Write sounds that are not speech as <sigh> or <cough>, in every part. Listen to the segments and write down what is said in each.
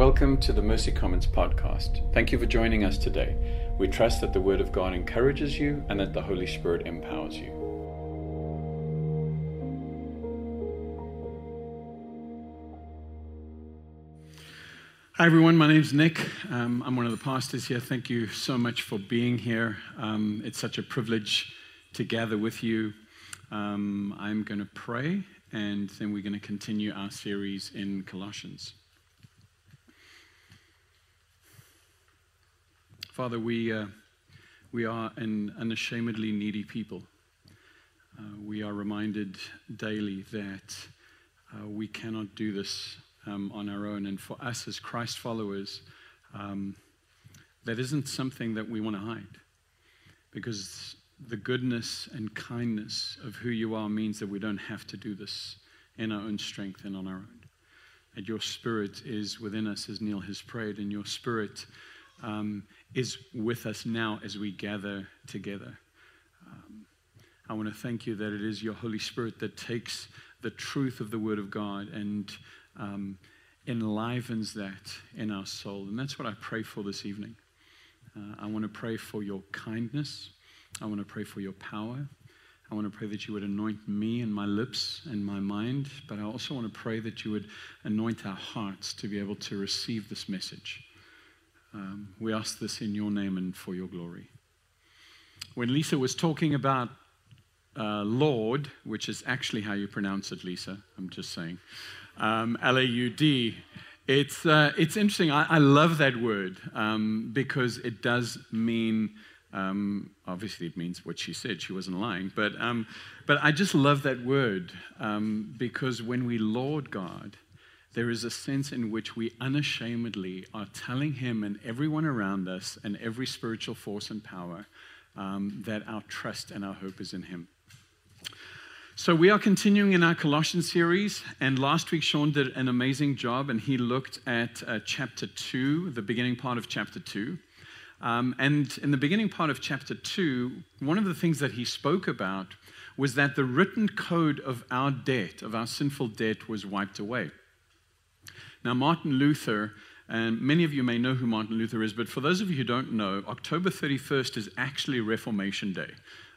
Welcome to the Mercy Commons podcast. Thank you for joining us today. We trust that the Word of God encourages you and that the Holy Spirit empowers you. Hi, everyone. My name's Nick. Um, I'm one of the pastors here. Thank you so much for being here. Um, it's such a privilege to gather with you. Um, I'm going to pray, and then we're going to continue our series in Colossians. Father, we, uh, we are an unashamedly needy people. Uh, we are reminded daily that uh, we cannot do this um, on our own. And for us as Christ followers, um, that isn't something that we want to hide. Because the goodness and kindness of who you are means that we don't have to do this in our own strength and on our own. And your spirit is within us, as Neil has prayed, and your spirit um, is with us now as we gather together. Um, I want to thank you that it is your Holy Spirit that takes the truth of the Word of God and um, enlivens that in our soul. And that's what I pray for this evening. Uh, I want to pray for your kindness. I want to pray for your power. I want to pray that you would anoint me and my lips and my mind, but I also want to pray that you would anoint our hearts to be able to receive this message. Um, we ask this in your name and for your glory. When Lisa was talking about uh, Lord, which is actually how you pronounce it, Lisa, I'm just saying, um, L A U D, it's, uh, it's interesting. I, I, love that word um, because it does mean, um, obviously, it means what she said. She wasn't lying. But, um, but I just love that word um, because when we Lord God, there is a sense in which we unashamedly are telling Him and everyone around us and every spiritual force and power um, that our trust and our hope is in Him. So, we are continuing in our Colossians series, and last week Sean did an amazing job, and he looked at uh, chapter 2, the beginning part of chapter 2. Um, and in the beginning part of chapter 2, one of the things that he spoke about was that the written code of our debt, of our sinful debt, was wiped away. Now, Martin Luther, and many of you may know who Martin Luther is, but for those of you who don't know, October 31st is actually Reformation Day.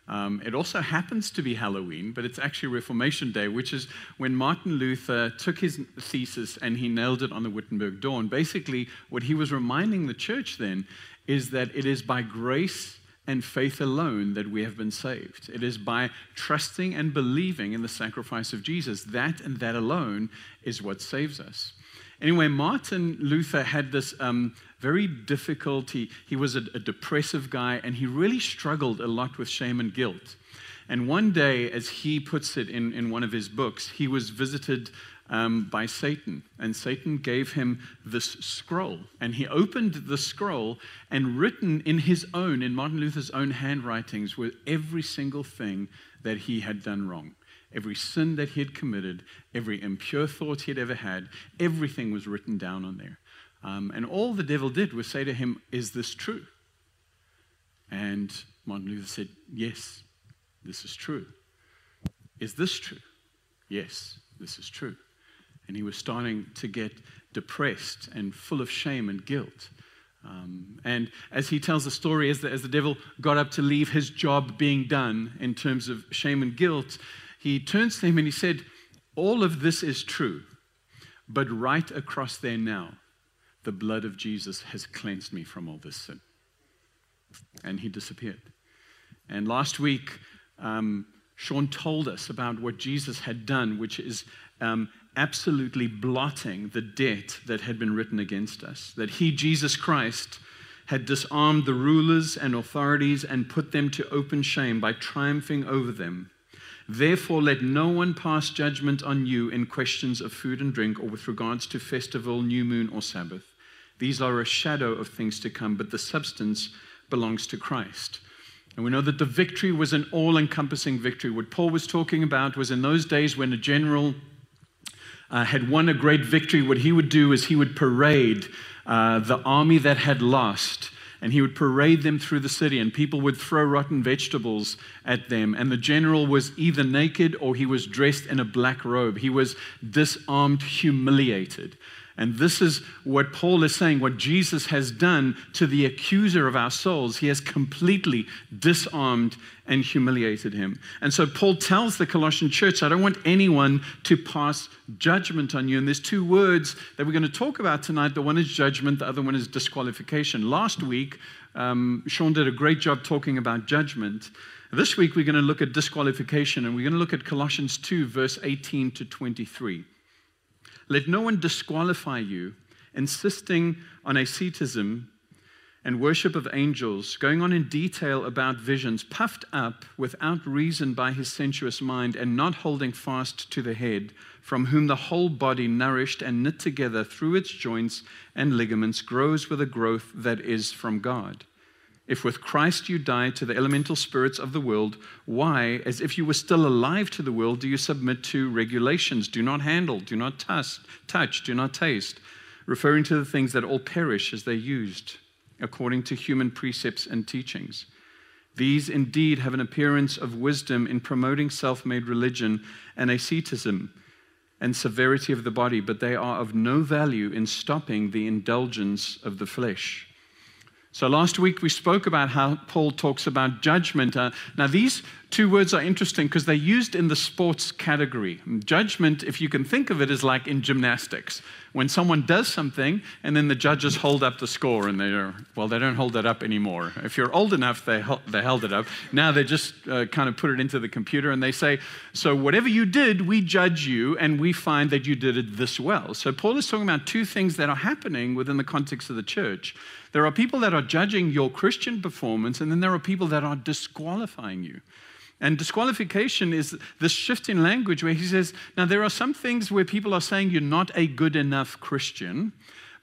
Um, it also happens to be Halloween, but it's actually Reformation Day, which is when Martin Luther took his thesis and he nailed it on the Wittenberg door. And Basically, what he was reminding the church then is that it is by grace and faith alone that we have been saved. It is by trusting and believing in the sacrifice of Jesus. That and that alone is what saves us. Anyway, Martin Luther had this um, very difficulty. He was a, a depressive guy, and he really struggled a lot with shame and guilt. And one day, as he puts it in, in one of his books, he was visited um, by Satan. And Satan gave him this scroll. And he opened the scroll, and written in his own, in Martin Luther's own handwritings, were every single thing that he had done wrong every sin that he had committed, every impure thought he had ever had, everything was written down on there. Um, and all the devil did was say to him, Is this true? And Martin Luther said, Yes, this is true. Is this true? Yes, this is true. And he was starting to get depressed and full of shame and guilt. Um, and as he tells the story, as the, as the devil got up to leave his job being done in terms of shame and guilt, he turns to him and he said, All of this is true, but right across there now, the blood of Jesus has cleansed me from all this sin. And he disappeared. And last week, um, Sean told us about what Jesus had done, which is um, absolutely blotting the debt that had been written against us. That he, Jesus Christ, had disarmed the rulers and authorities and put them to open shame by triumphing over them Therefore, let no one pass judgment on you in questions of food and drink or with regards to festival, new moon, or Sabbath. These are a shadow of things to come, but the substance belongs to Christ. And we know that the victory was an all encompassing victory. What Paul was talking about was in those days when a general uh, had won a great victory, what he would do is he would parade uh, the army that had lost and he would parade them through the city, and people would throw rotten vegetables at them. And the general was either naked or he was dressed in a black robe. He was disarmed, humiliated. And this is what Paul is saying, what Jesus has done to the accuser of our souls. He has completely disarmed and humiliated him. And so Paul tells the Colossian church, I don't want anyone to pass judgment on you. And there's two words that we're going to talk about tonight. The one is judgment, the other one is disqualification. Last week, um, Sean did a great job talking about judgment. This week, we're going to look at disqualification, and we're going to look at Colossians 2, verse 18 to 23. Let no one disqualify you, insisting on ascetism and worship of angels, going on in detail about visions, puffed up without reason by his sensuous mind, and not holding fast to the head, from whom the whole body, nourished and knit together through its joints and ligaments, grows with a growth that is from God. If with Christ you died to the elemental spirits of the world, why, as if you were still alive to the world, do you submit to regulations? Do not handle, do not touch, touch, do not taste, referring to the things that all perish as they're used, according to human precepts and teachings. These indeed have an appearance of wisdom in promoting self made religion and asceticism and severity of the body, but they are of no value in stopping the indulgence of the flesh. So last week we spoke about how Paul talks about judgment. Uh, now, these two words are interesting because they're used in the sports category. Judgment, if you can think of it, is like in gymnastics. When someone does something and then the judges hold up the score and they're, well, they don't hold it up anymore. If you're old enough, they, they held it up. Now they just uh, kind of put it into the computer and they say, so whatever you did, we judge you and we find that you did it this well. So Paul is talking about two things that are happening within the context of the church. There are people that are judging your Christian performance, and then there are people that are disqualifying you. And disqualification is this shift in language where he says, now there are some things where people are saying you're not a good enough Christian,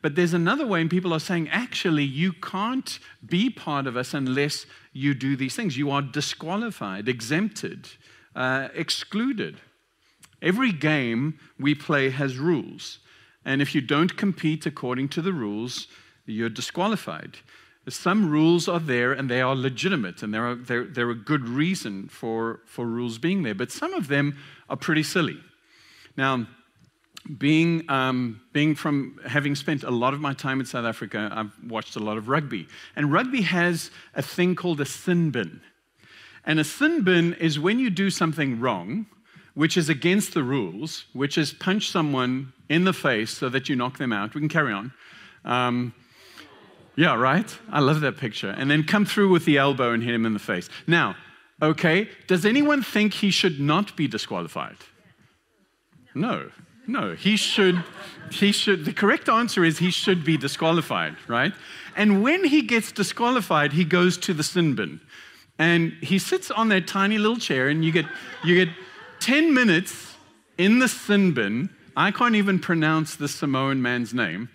but there's another way, and people are saying, actually, you can't be part of us unless you do these things. You are disqualified, exempted, uh, excluded. Every game we play has rules. And if you don't compete according to the rules, you're disqualified. Some rules are there and they are legitimate and they're, they're, they're a good reason for, for rules being there, but some of them are pretty silly. Now, being, um, being from having spent a lot of my time in South Africa, I've watched a lot of rugby. And rugby has a thing called a sin bin. And a sin bin is when you do something wrong, which is against the rules, which is punch someone in the face so that you knock them out. We can carry on. Um, yeah, right? I love that picture. And then come through with the elbow and hit him in the face. Now, okay, does anyone think he should not be disqualified? No. No, he should he should the correct answer is he should be disqualified, right? And when he gets disqualified, he goes to the sin bin. And he sits on that tiny little chair and you get you get 10 minutes in the sin bin. I can't even pronounce the Samoan man's name.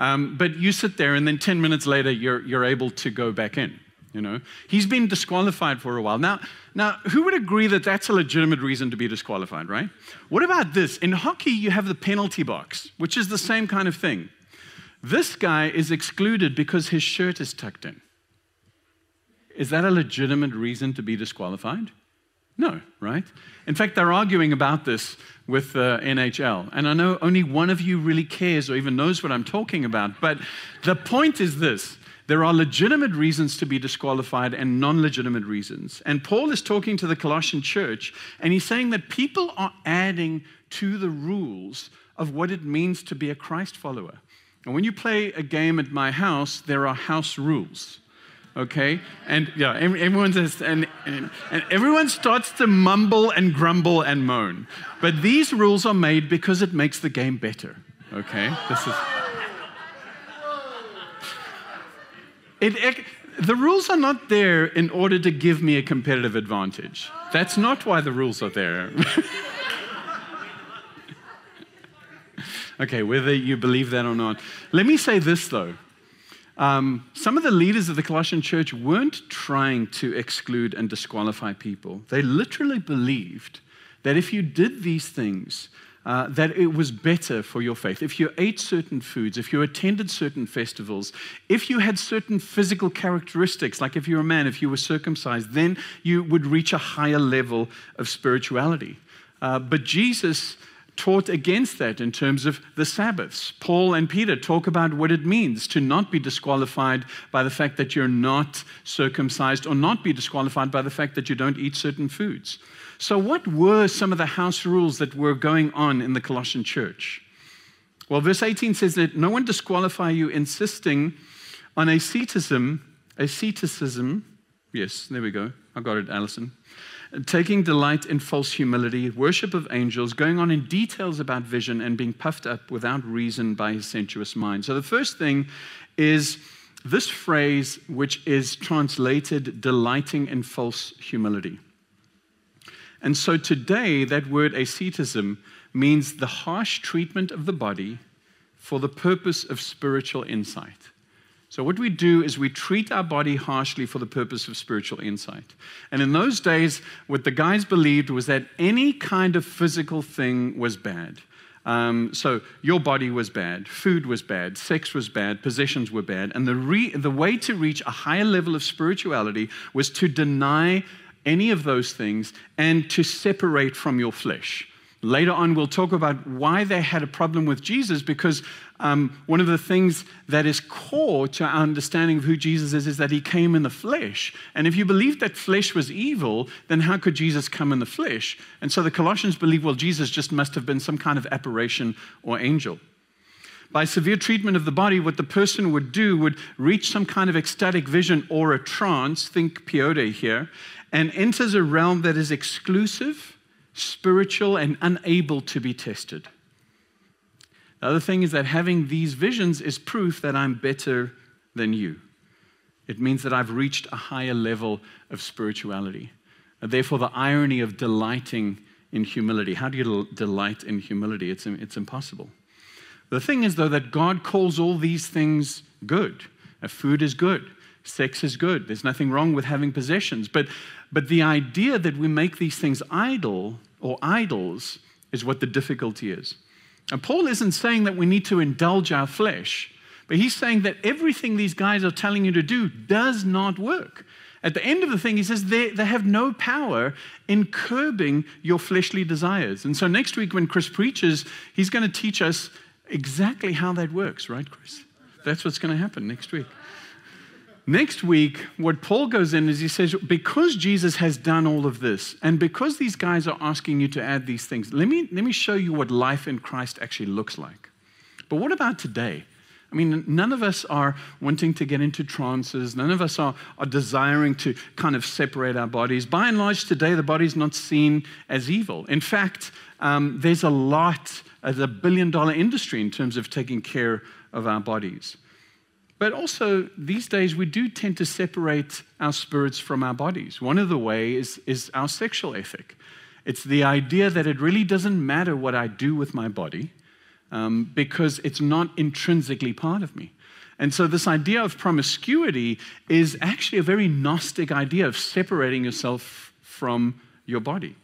Um, but you sit there, and then 10 minutes later, you're, you're able to go back in. You know, he's been disqualified for a while. Now, now, who would agree that that's a legitimate reason to be disqualified, right? What about this? In hockey, you have the penalty box, which is the same kind of thing. This guy is excluded because his shirt is tucked in. Is that a legitimate reason to be disqualified? No, right? In fact, they're arguing about this with the uh, NHL. And I know only one of you really cares or even knows what I'm talking about. But the point is this there are legitimate reasons to be disqualified and non legitimate reasons. And Paul is talking to the Colossian church, and he's saying that people are adding to the rules of what it means to be a Christ follower. And when you play a game at my house, there are house rules okay? And yeah, everyone says, and, and, and, everyone starts to mumble and grumble and moan. But these rules are made because it makes the game better, okay? This is. It, it, the rules are not there in order to give me a competitive advantage. That's not why the rules are there. <laughs> okay, whether you believe that or not. Let me say this though. Um, some of the leaders of the Colossian church weren't trying to exclude and disqualify people. They literally believed that if you did these things, uh, that it was better for your faith. If you ate certain foods, if you attended certain festivals, if you had certain physical characteristics, like if you're a man, if you were circumcised, then you would reach a higher level of spirituality. Uh, but Jesus taught against that in terms of the Sabbaths. Paul and Peter talk about what it means to not be disqualified by the fact that you're not circumcised or not be disqualified by the fact that you don't eat certain foods. So, what were some of the house rules that were going on in the Colossian church? Well, verse 18 says that no one disqualify you insisting on asceticism, asceticism, yes, there we go, I got it, Alison, taking delight in false humility, worship of angels, going on in details about vision, and being puffed up without reason by his sensuous mind. So the first thing is this phrase, which is translated delighting in false humility. And so today, that word asceticism means the harsh treatment of the body for the purpose of spiritual insight. So, what we do is we treat our body harshly for the purpose of spiritual insight. And in those days, what the guys believed was that any kind of physical thing was bad. Um, so, your body was bad, food was bad, sex was bad, possessions were bad. And the, re- the way to reach a higher level of spirituality was to deny any of those things and to separate from your flesh. Later on, we'll talk about why they had a problem with Jesus because um, one of the things that is core to our understanding of who Jesus is is that he came in the flesh. And if you believe that flesh was evil, then how could Jesus come in the flesh? And so the Colossians believe, well, Jesus just must have been some kind of apparition or angel. By severe treatment of the body, what the person would do would reach some kind of ecstatic vision or a trance, think peyote here, and enters a realm that is exclusive spiritual, and unable to be tested. The other thing is that having these visions is proof that I'm better than you. It means that I've reached a higher level of spirituality. Therefore, the irony of delighting in humility. How do you delight in humility? It's, it's impossible. The thing is, though, that God calls all these things good. Food is good, sex is good. There's nothing wrong with having possessions. But, but the idea that we make these things idle or idols is what the difficulty is. And Paul isn't saying that we need to indulge our flesh, but he's saying that everything these guys are telling you to do does not work. At the end of the thing, he says they, they have no power in curbing your fleshly desires. And so next week, when Chris preaches, he's going to teach us exactly how that works, right, Chris? That's what's going to happen next week. Next week, what Paul goes in is he says, because Jesus has done all of this, and because these guys are asking you to add these things, let me, let me show you what life in Christ actually looks like. But what about today? I mean, none of us are wanting to get into trances. None of us are, are desiring to kind of separate our bodies. By and large, today, the body's not seen as evil. In fact, um, there's a lot, there's a billion dollar industry in terms of taking care of our bodies. But also, these days, we do tend to separate our spirits from our bodies. One of the ways is, is our sexual ethic. It's the idea that it really doesn't matter what I do with my body um, because it's not intrinsically part of me. And so, this idea of promiscuity is actually a very Gnostic idea of separating yourself from your body.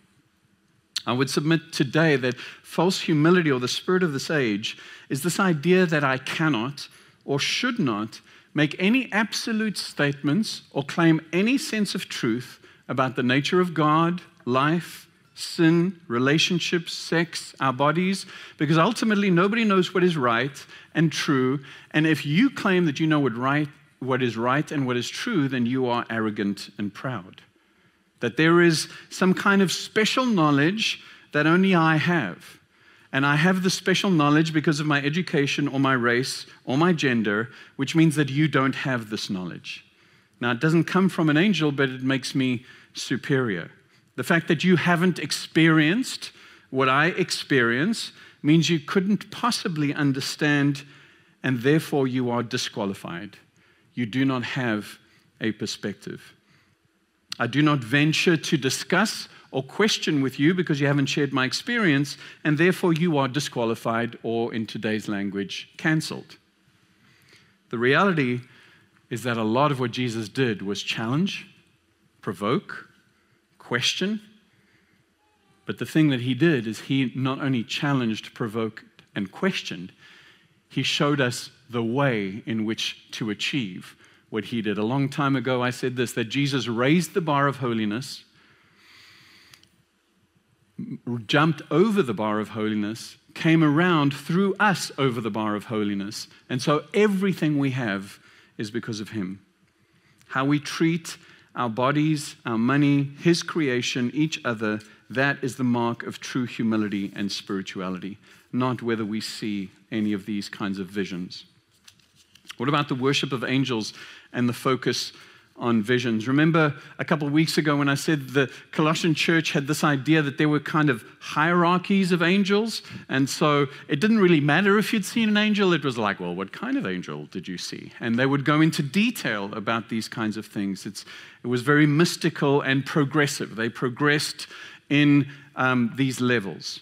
I would submit today that false humility or the spirit of this age is this idea that I cannot or should not make any absolute statements or claim any sense of truth about the nature of God, life, sin, relationships, sex, our bodies, because ultimately nobody knows what is right and true. And if you claim that you know what, right, what is right and what is true, then you are arrogant and proud. That there is some kind of special knowledge that only I have and I have the special knowledge because of my education or my race or my gender, which means that you don't have this knowledge. Now, it doesn't come from an angel, but it makes me superior. The fact that you haven't experienced what I experience means you couldn't possibly understand, and therefore you are disqualified. You do not have a perspective. I do not venture to discuss or question with you because you haven't shared my experience, and therefore you are disqualified or, in today's language, cancelled. The reality is that a lot of what Jesus did was challenge, provoke, question. But the thing that he did is he not only challenged, provoked, and questioned, he showed us the way in which to achieve what he did. A long time ago, I said this that Jesus raised the bar of holiness jumped over the bar of holiness, came around through us over the bar of holiness. And so everything we have is because of him. How we treat our bodies, our money, his creation, each other, that is the mark of true humility and spirituality, not whether we see any of these kinds of visions. What about the worship of angels and the focus on visions. Remember a couple of weeks ago when I said the Colossian church had this idea that there were kind of hierarchies of angels. And so it didn't really matter if you'd seen an angel. It was like, well, what kind of angel did you see? And they would go into detail about these kinds of things. It's, it was very mystical and progressive. They progressed in um, these levels.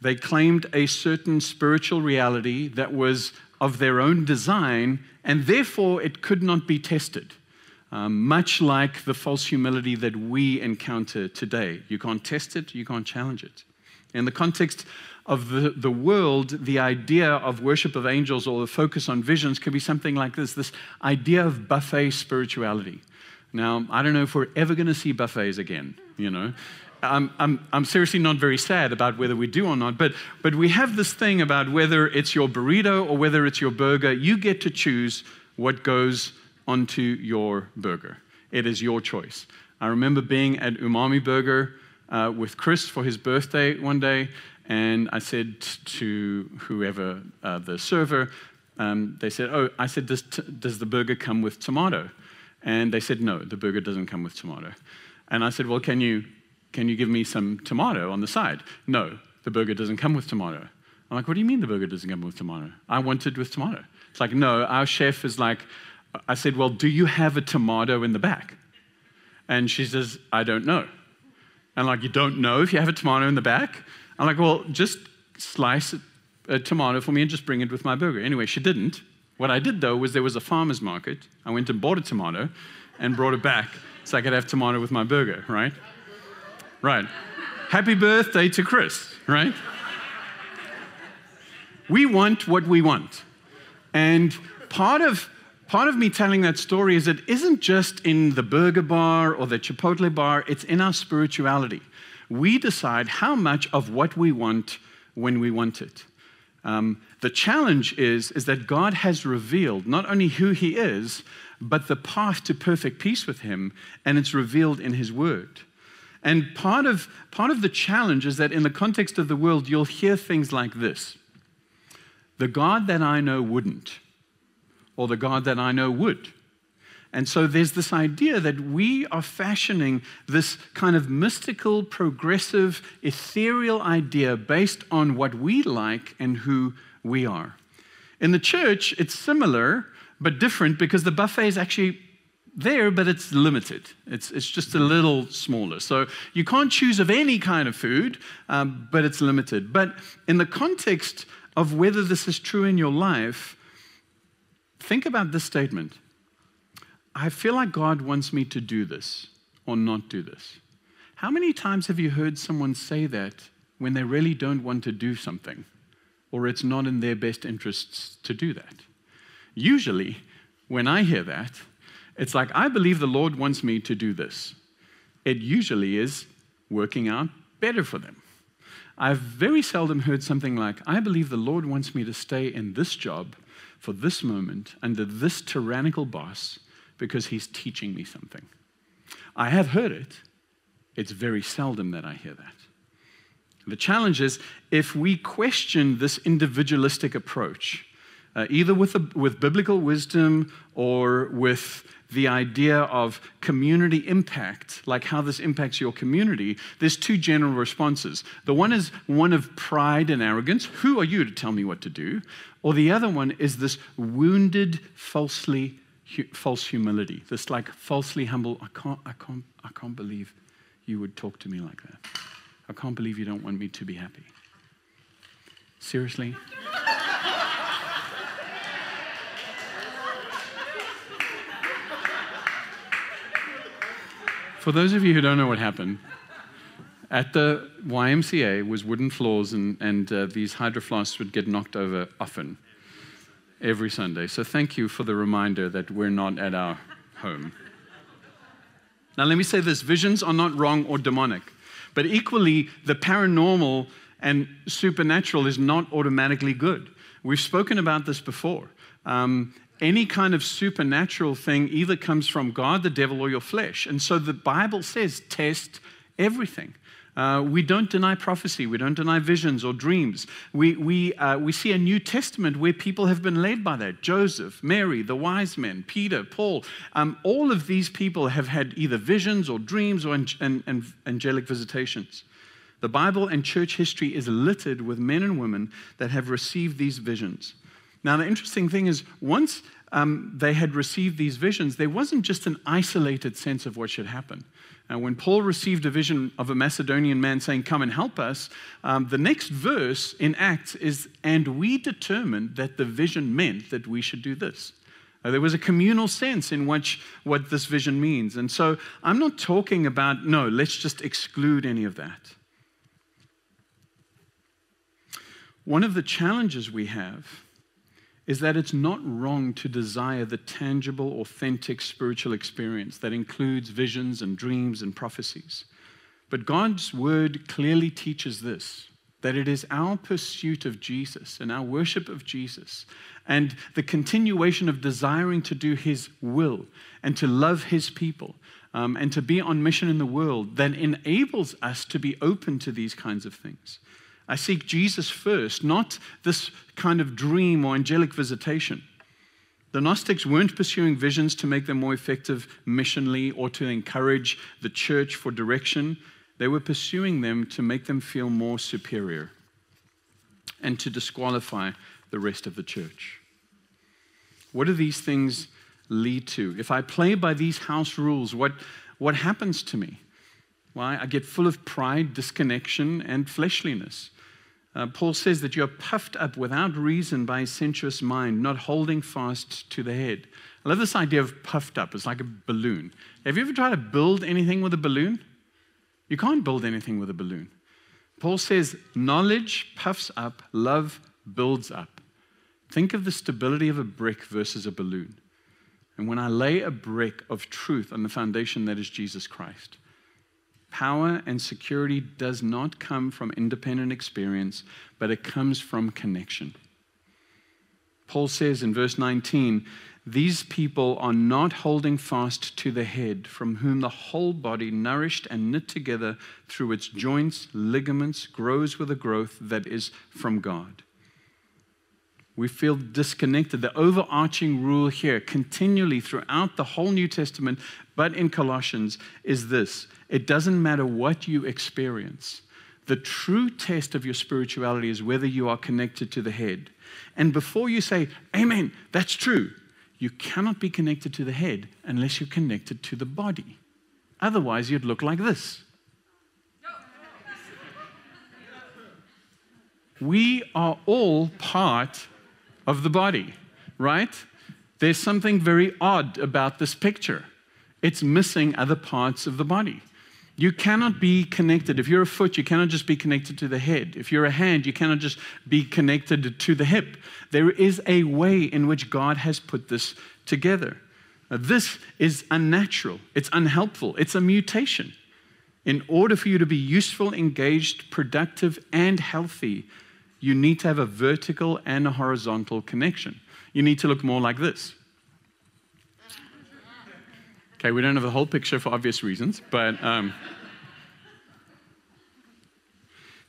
They claimed a certain spiritual reality that was of their own design, and therefore it could not be tested um, much like the false humility that we encounter today. You can't test it, you can't challenge it. In the context of the, the world, the idea of worship of angels or the focus on visions could be something like this this idea of buffet spirituality. Now, I don't know if we're ever going to see buffets again, you know. I'm, I'm, I'm seriously not very sad about whether we do or not, but, but we have this thing about whether it's your burrito or whether it's your burger. You get to choose what goes onto your burger. It is your choice. I remember being at Umami Burger uh, with Chris for his birthday one day, and I said to whoever uh, the server, um, they said, "Oh, I said, does, does the burger come with tomato?" And they said, "No, the burger doesn't come with tomato." And I said, "Well, can you can you give me some tomato on the side?" No, the burger doesn't come with tomato. I'm like, "What do you mean the burger doesn't come with tomato?" I want it with tomato. It's like, no, our chef is like, I said, Well, do you have a tomato in the back? And she says, I don't know. And like, you don't know if you have a tomato in the back? I'm like, well, just slice a tomato for me and just bring it with my burger. Anyway, she didn't. What I did though was there was a farmer's market. I went and bought a tomato and brought it back so I could have tomato with my burger, right? Right. Happy birthday to Chris, right? We want what we want. And part of part of me telling that story is it isn't just in the burger bar or the Chipotle bar, it's in our spirituality. We decide how much of what we want when we want it. Um, the challenge is, is that God has revealed not only who He is, but the path to perfect peace with Him, and it's revealed in His Word. And part of, part of the challenge is that in the context of the world, you'll hear things like this The God that I know wouldn't or the God that I know would. And so there's this idea that we are fashioning this kind of mystical, progressive, ethereal idea based on what we like and who we are. In the church, it's similar but different because the buffet is actually there, but it's limited. It's, it's just a little smaller. So you can't choose of any kind of food, um, but it's limited. But in the context of whether this is true in your life, Think about this statement I feel like God wants me to do this or not do this. How many times have you heard someone say that when they really don't want to do something or it's not in their best interests to do that? Usually, when I hear that, it's like, I believe the Lord wants me to do this. It usually is working out better for them. I've very seldom heard something like, I believe the Lord wants me to stay in this job for this moment under this tyrannical boss because he's teaching me something. I have heard it. It's very seldom that I hear that. The challenge is if we question this individualistic approach, uh, either with, a, with biblical wisdom or with the idea of community impact, like how this impacts your community, there's two general responses. The one is one of pride and arrogance. Who are you to tell me what to do? Or the other one is this wounded, falsely, hu- false humility, this like falsely humble, I can't, I, can't, I can't believe you would talk to me like that. I can't believe you don't want me to be happy. Seriously? For those of you who don't know what happened, at the YMCA was wooden floors, and, and uh, these hydro flasks would get knocked over often, every Sunday. So thank you for the reminder that we're not at our home. Now, let me say this visions are not wrong or demonic, But equally, the paranormal and supernatural is not automatically good. We've spoken about this before. Um, any kind of supernatural thing either comes from God, the devil, or your flesh. And so the Bible says test everything. Uh, we don't deny prophecy. We don't deny visions or dreams. We, we, uh, we see a New Testament where people have been led by that. Joseph, Mary, the wise men, Peter, Paul. Um, all of these people have had either visions or dreams or an, angelic visitations. The Bible and church history is littered with men and women that have received these visions. Now, the interesting thing is, once um, they had received these visions, there wasn't just an isolated sense of what should happen. And when Paul received a vision of a Macedonian man saying, Come and help us, um, the next verse in Acts is, And we determined that the vision meant that we should do this. There was a communal sense in which what this vision means. And so I'm not talking about, no, let's just exclude any of that. One of the challenges we have is that it's not wrong to desire the tangible, authentic spiritual experience that includes visions and dreams and prophecies. But God's word clearly teaches this that it is our pursuit of Jesus and our worship of Jesus and the continuation of desiring to do his will and to love his people um, and to be on mission in the world that enables us to be open to these kinds of things. I seek Jesus first, not this kind of dream or angelic visitation. The Gnostics weren't pursuing visions to make them more effective missionally or to encourage the church for direction. They were pursuing them to make them feel more superior and to disqualify the rest of the church. What do these things lead to? If I play by these house rules, what, what happens to me? Why? I get full of pride, disconnection, and fleshliness. Uh, Paul says that you're puffed up without reason by a sensuous mind, not holding fast to the head. I love this idea of puffed up. It's like a balloon. Have you ever tried to build anything with a balloon? You can't build anything with a balloon. Paul says knowledge puffs up, love builds up. Think of the stability of a brick versus a balloon. And when I lay a brick of truth on the foundation that is Jesus Christ, Power and security does not come from independent experience, but it comes from connection. Paul says in verse 19, These people are not holding fast to the head, from whom the whole body, nourished and knit together through its joints, ligaments, grows with a growth that is from God. We feel disconnected. The overarching rule here, continually throughout the whole New Testament, but in Colossians, is this it doesn't matter what you experience. The true test of your spirituality is whether you are connected to the head. And before you say, Amen, that's true, you cannot be connected to the head unless you're connected to the body. Otherwise, you'd look like this. We are all part of the body, right? There's something very odd about this picture. It's missing other parts of the body. You cannot be connected. If you're a foot, you cannot just be connected to the head. If you're a hand, you cannot just be connected to the hip. There is a way in which God has put this together. Now, this is unnatural, it's unhelpful, it's a mutation. In order for you to be useful, engaged, productive, and healthy, you need to have a vertical and a horizontal connection. You need to look more like this. Okay, we don't have the whole picture for obvious reasons, but um,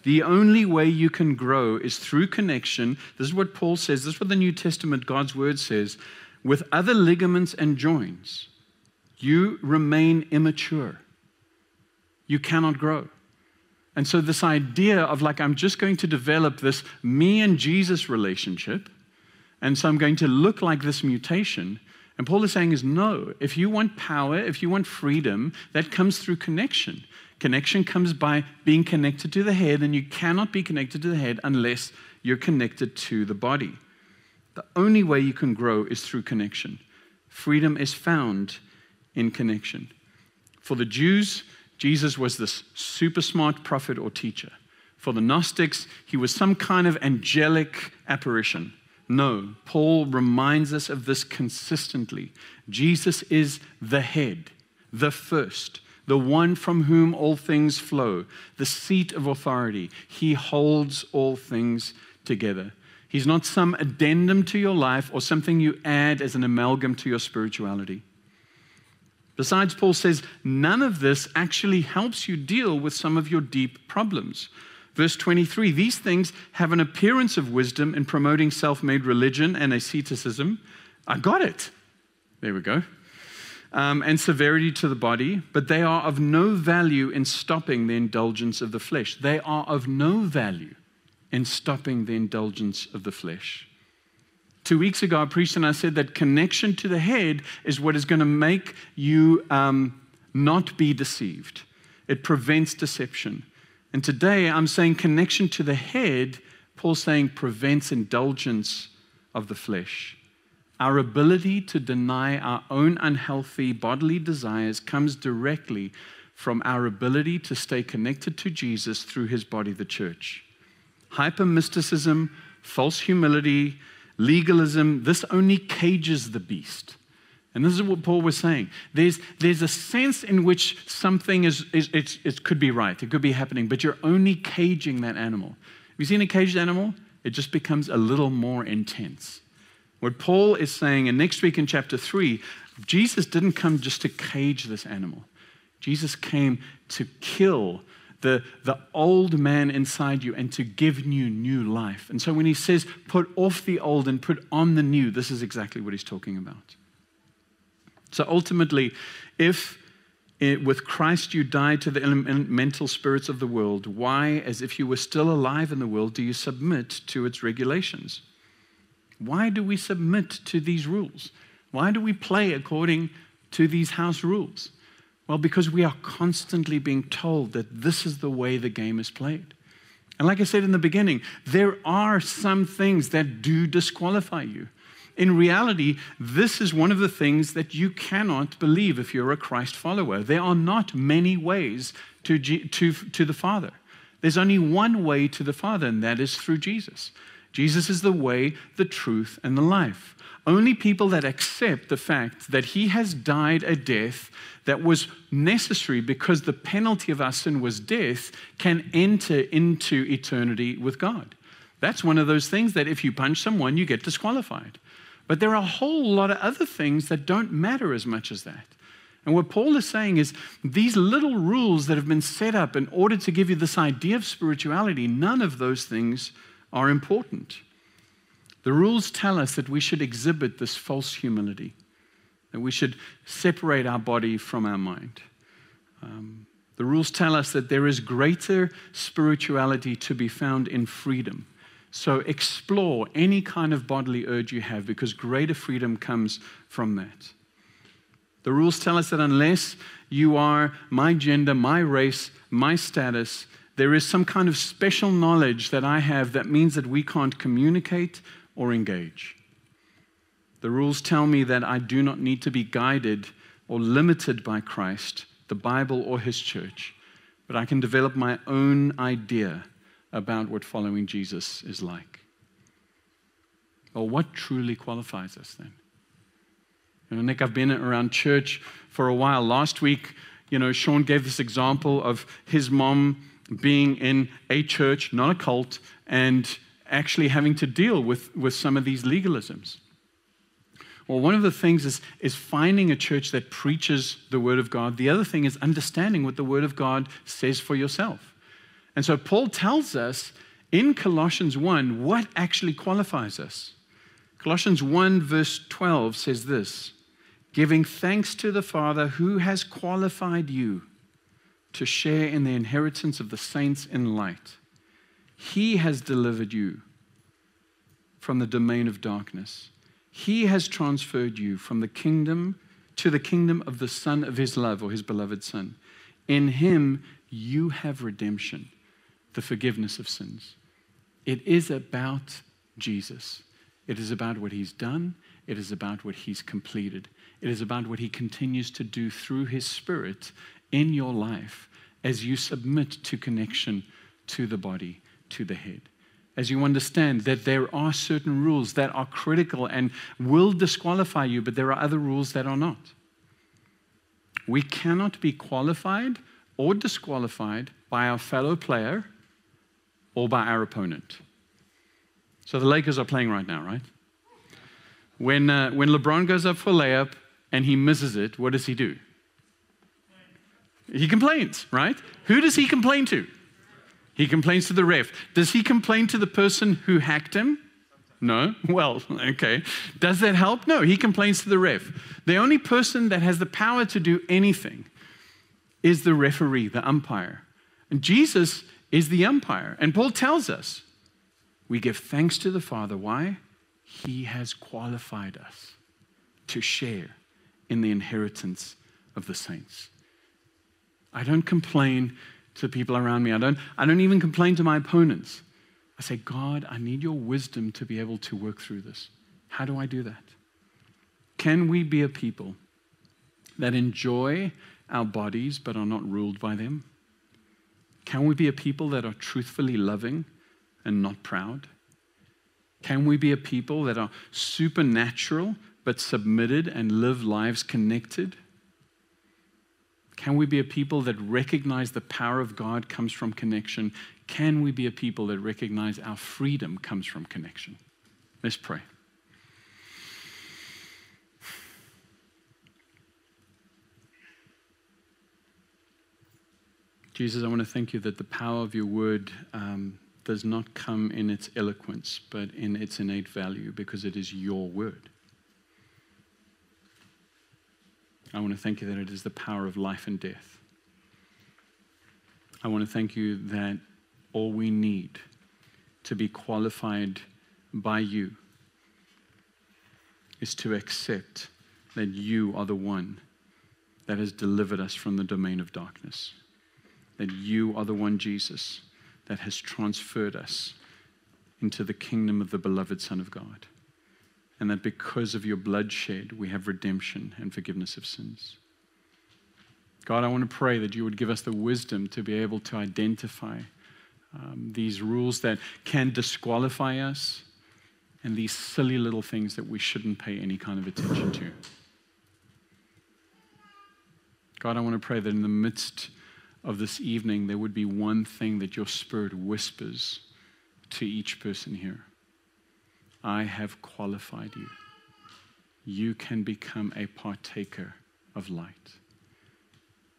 the only way you can grow is through connection. This is what Paul says, this is what the New Testament, God's word says. With other ligaments and joints, you remain immature. You cannot grow. And so, this idea of like, I'm just going to develop this me and Jesus relationship, and so I'm going to look like this mutation. And Paul is saying is no. If you want power, if you want freedom, that comes through connection. Connection comes by being connected to the head, and you cannot be connected to the head unless you're connected to the body. The only way you can grow is through connection. Freedom is found in connection. For the Jews, Jesus was this super smart prophet or teacher. For the Gnostics, he was some kind of angelic apparition. No, Paul reminds us of this consistently. Jesus is the head, the first, the one from whom all things flow, the seat of authority. He holds all things together. He's not some addendum to your life or something you add as an amalgam to your spirituality. Besides, Paul says none of this actually helps you deal with some of your deep problems. Verse 23 These things have an appearance of wisdom in promoting self made religion and asceticism. I got it. There we go. Um, and severity to the body, but they are of no value in stopping the indulgence of the flesh. They are of no value in stopping the indulgence of the flesh. Two weeks ago, I preached and I said that connection to the head is what is going to make you um, not be deceived. It prevents deception. And today, I'm saying connection to the head, Paul's saying prevents indulgence of the flesh. Our ability to deny our own unhealthy bodily desires comes directly from our ability to stay connected to Jesus through his body, the church. Hyper mysticism, false humility, legalism, this only cages the beast. And this is what Paul was saying. There's, there's a sense in which something is, is it could be right, it could be happening, but you're only caging that animal. Have you seen a caged animal? It just becomes a little more intense. What Paul is saying, and next week in chapter 3, Jesus didn't come just to cage this animal. Jesus came to kill the, the old man inside you and to give you new life. And so when he says, put off the old and put on the new, this is exactly what he's talking about. So ultimately, if it, with Christ you died to the elemental spirits of the world, why, as if you were still alive in the world, do you submit to its regulations? Why do we submit to these rules? Why do we play according to these house rules? Well, because we are constantly being told that this is the way the game is played. And like I said in the beginning, there are some things that do disqualify you. In reality, this is one of the things that you cannot believe if you're a Christ follower. There are not many ways to, to, to the Father. There's only one way to the Father, and that is through Jesus. Jesus is the way, the truth, and the life. Only people that accept the fact that He has died a death that was necessary because the penalty of our sin was death can enter into eternity with God. That's one of those things that if you punch someone, you get disqualified. But there are a whole lot of other things that don't matter as much as that. And what Paul is saying is these little rules that have been set up in order to give you this idea of spirituality, none of those things are important. The rules tell us that we should exhibit this false humility that we should separate our body from our mind. Um, the rules tell us that there is greater spirituality to be found in freedom. So explore any kind of bodily urge you have because greater freedom comes from that. The rules tell us that unless you are my gender, my race, my status, there is some kind of special knowledge that I have that means that we can't communicate or engage. The rules tell me that I do not need to be guided or limited by Christ, the Bible, or His church, but I can develop my own idea about what following Jesus is like. Well, what truly qualifies us then? You know, Nick, I've been around church for a while. Last week, you know, Sean gave this example of his mom being in a church, not a cult, and actually having to deal with, with some of these legalisms. Well, one of the things is, is finding a church that preaches the Word of God. The other thing is understanding what the Word of God says for yourself. And so Paul tells us in Colossians 1 what actually qualifies us. Colossians 1, verse 12 says this giving thanks to the Father who has qualified you to share in the inheritance of the saints in light. He has delivered you from the domain of darkness he has transferred you from the kingdom to the kingdom of the Son of His love, or His beloved Son. In Him, you have redemption, the forgiveness of sins. It is about Jesus. It is about what He's done. It is about what He's completed. It is about what He continues to do through His Spirit in your life as you submit to connection to the body, to the head as you understand that there are certain rules that are critical and will disqualify you, but there are other rules that are not. We cannot be qualified or disqualified by our fellow player or by our opponent. So the Lakers are playing right now, right? When, uh, when LeBron goes up for layup and he misses it, what does he do? He complains, right? Who does he complain to? He complains to the ref. Does he complain to the person who hacked him? No? <laughs> Well, okay. Does that help? No, he complains to the ref. The only person that has the power to do anything is the referee, the umpire. And Jesus is the umpire. And Paul tells us we give thanks to the Father. Why? He has qualified us to share in the inheritance of the saints. I don't complain to people around me. I don't, I don't even complain to my opponents. I say, God, I need your wisdom to be able to work through this. How do I do that? Can we be a people that enjoy our bodies but are not ruled by them? Can we be a people that are truthfully loving and not proud? Can we be a people that are supernatural but submitted and live lives connected? Can we be a people that recognize the power of God comes from connection? Can we be a people that recognize our freedom comes from connection? Let's pray. Jesus, I want to thank you that the power of your word um, does not come in its eloquence, but in its innate value because it is your word. I want to thank you that it is the power of life and death. I want to thank you that all we need to be qualified by you is to accept that you are the one that has delivered us from the domain of darkness that you are the one, Jesus, that has transferred us into the kingdom of the beloved Son of God. And that because of your bloodshed, we have redemption and forgiveness of sins. God, I want to pray that you would give us the wisdom to be able to identify um, these rules that can disqualify us and these silly little things that we shouldn't pay any kind of attention to. God, I want to pray that in the midst of this evening, there would be one thing that your Spirit whispers to each person here I have qualified you. You can become a partaker of light.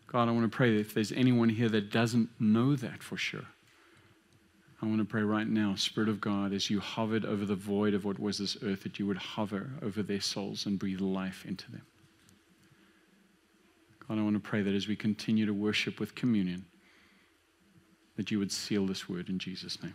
God, I want to pray that if there's anyone here that doesn't know that for sure, I want to pray right now, Spirit of God, as you hovered over the void of what was this earth, that you would hover over their souls and breathe life into them. God, I want to pray that as we continue to worship with communion, that you would seal this word in Jesus' name.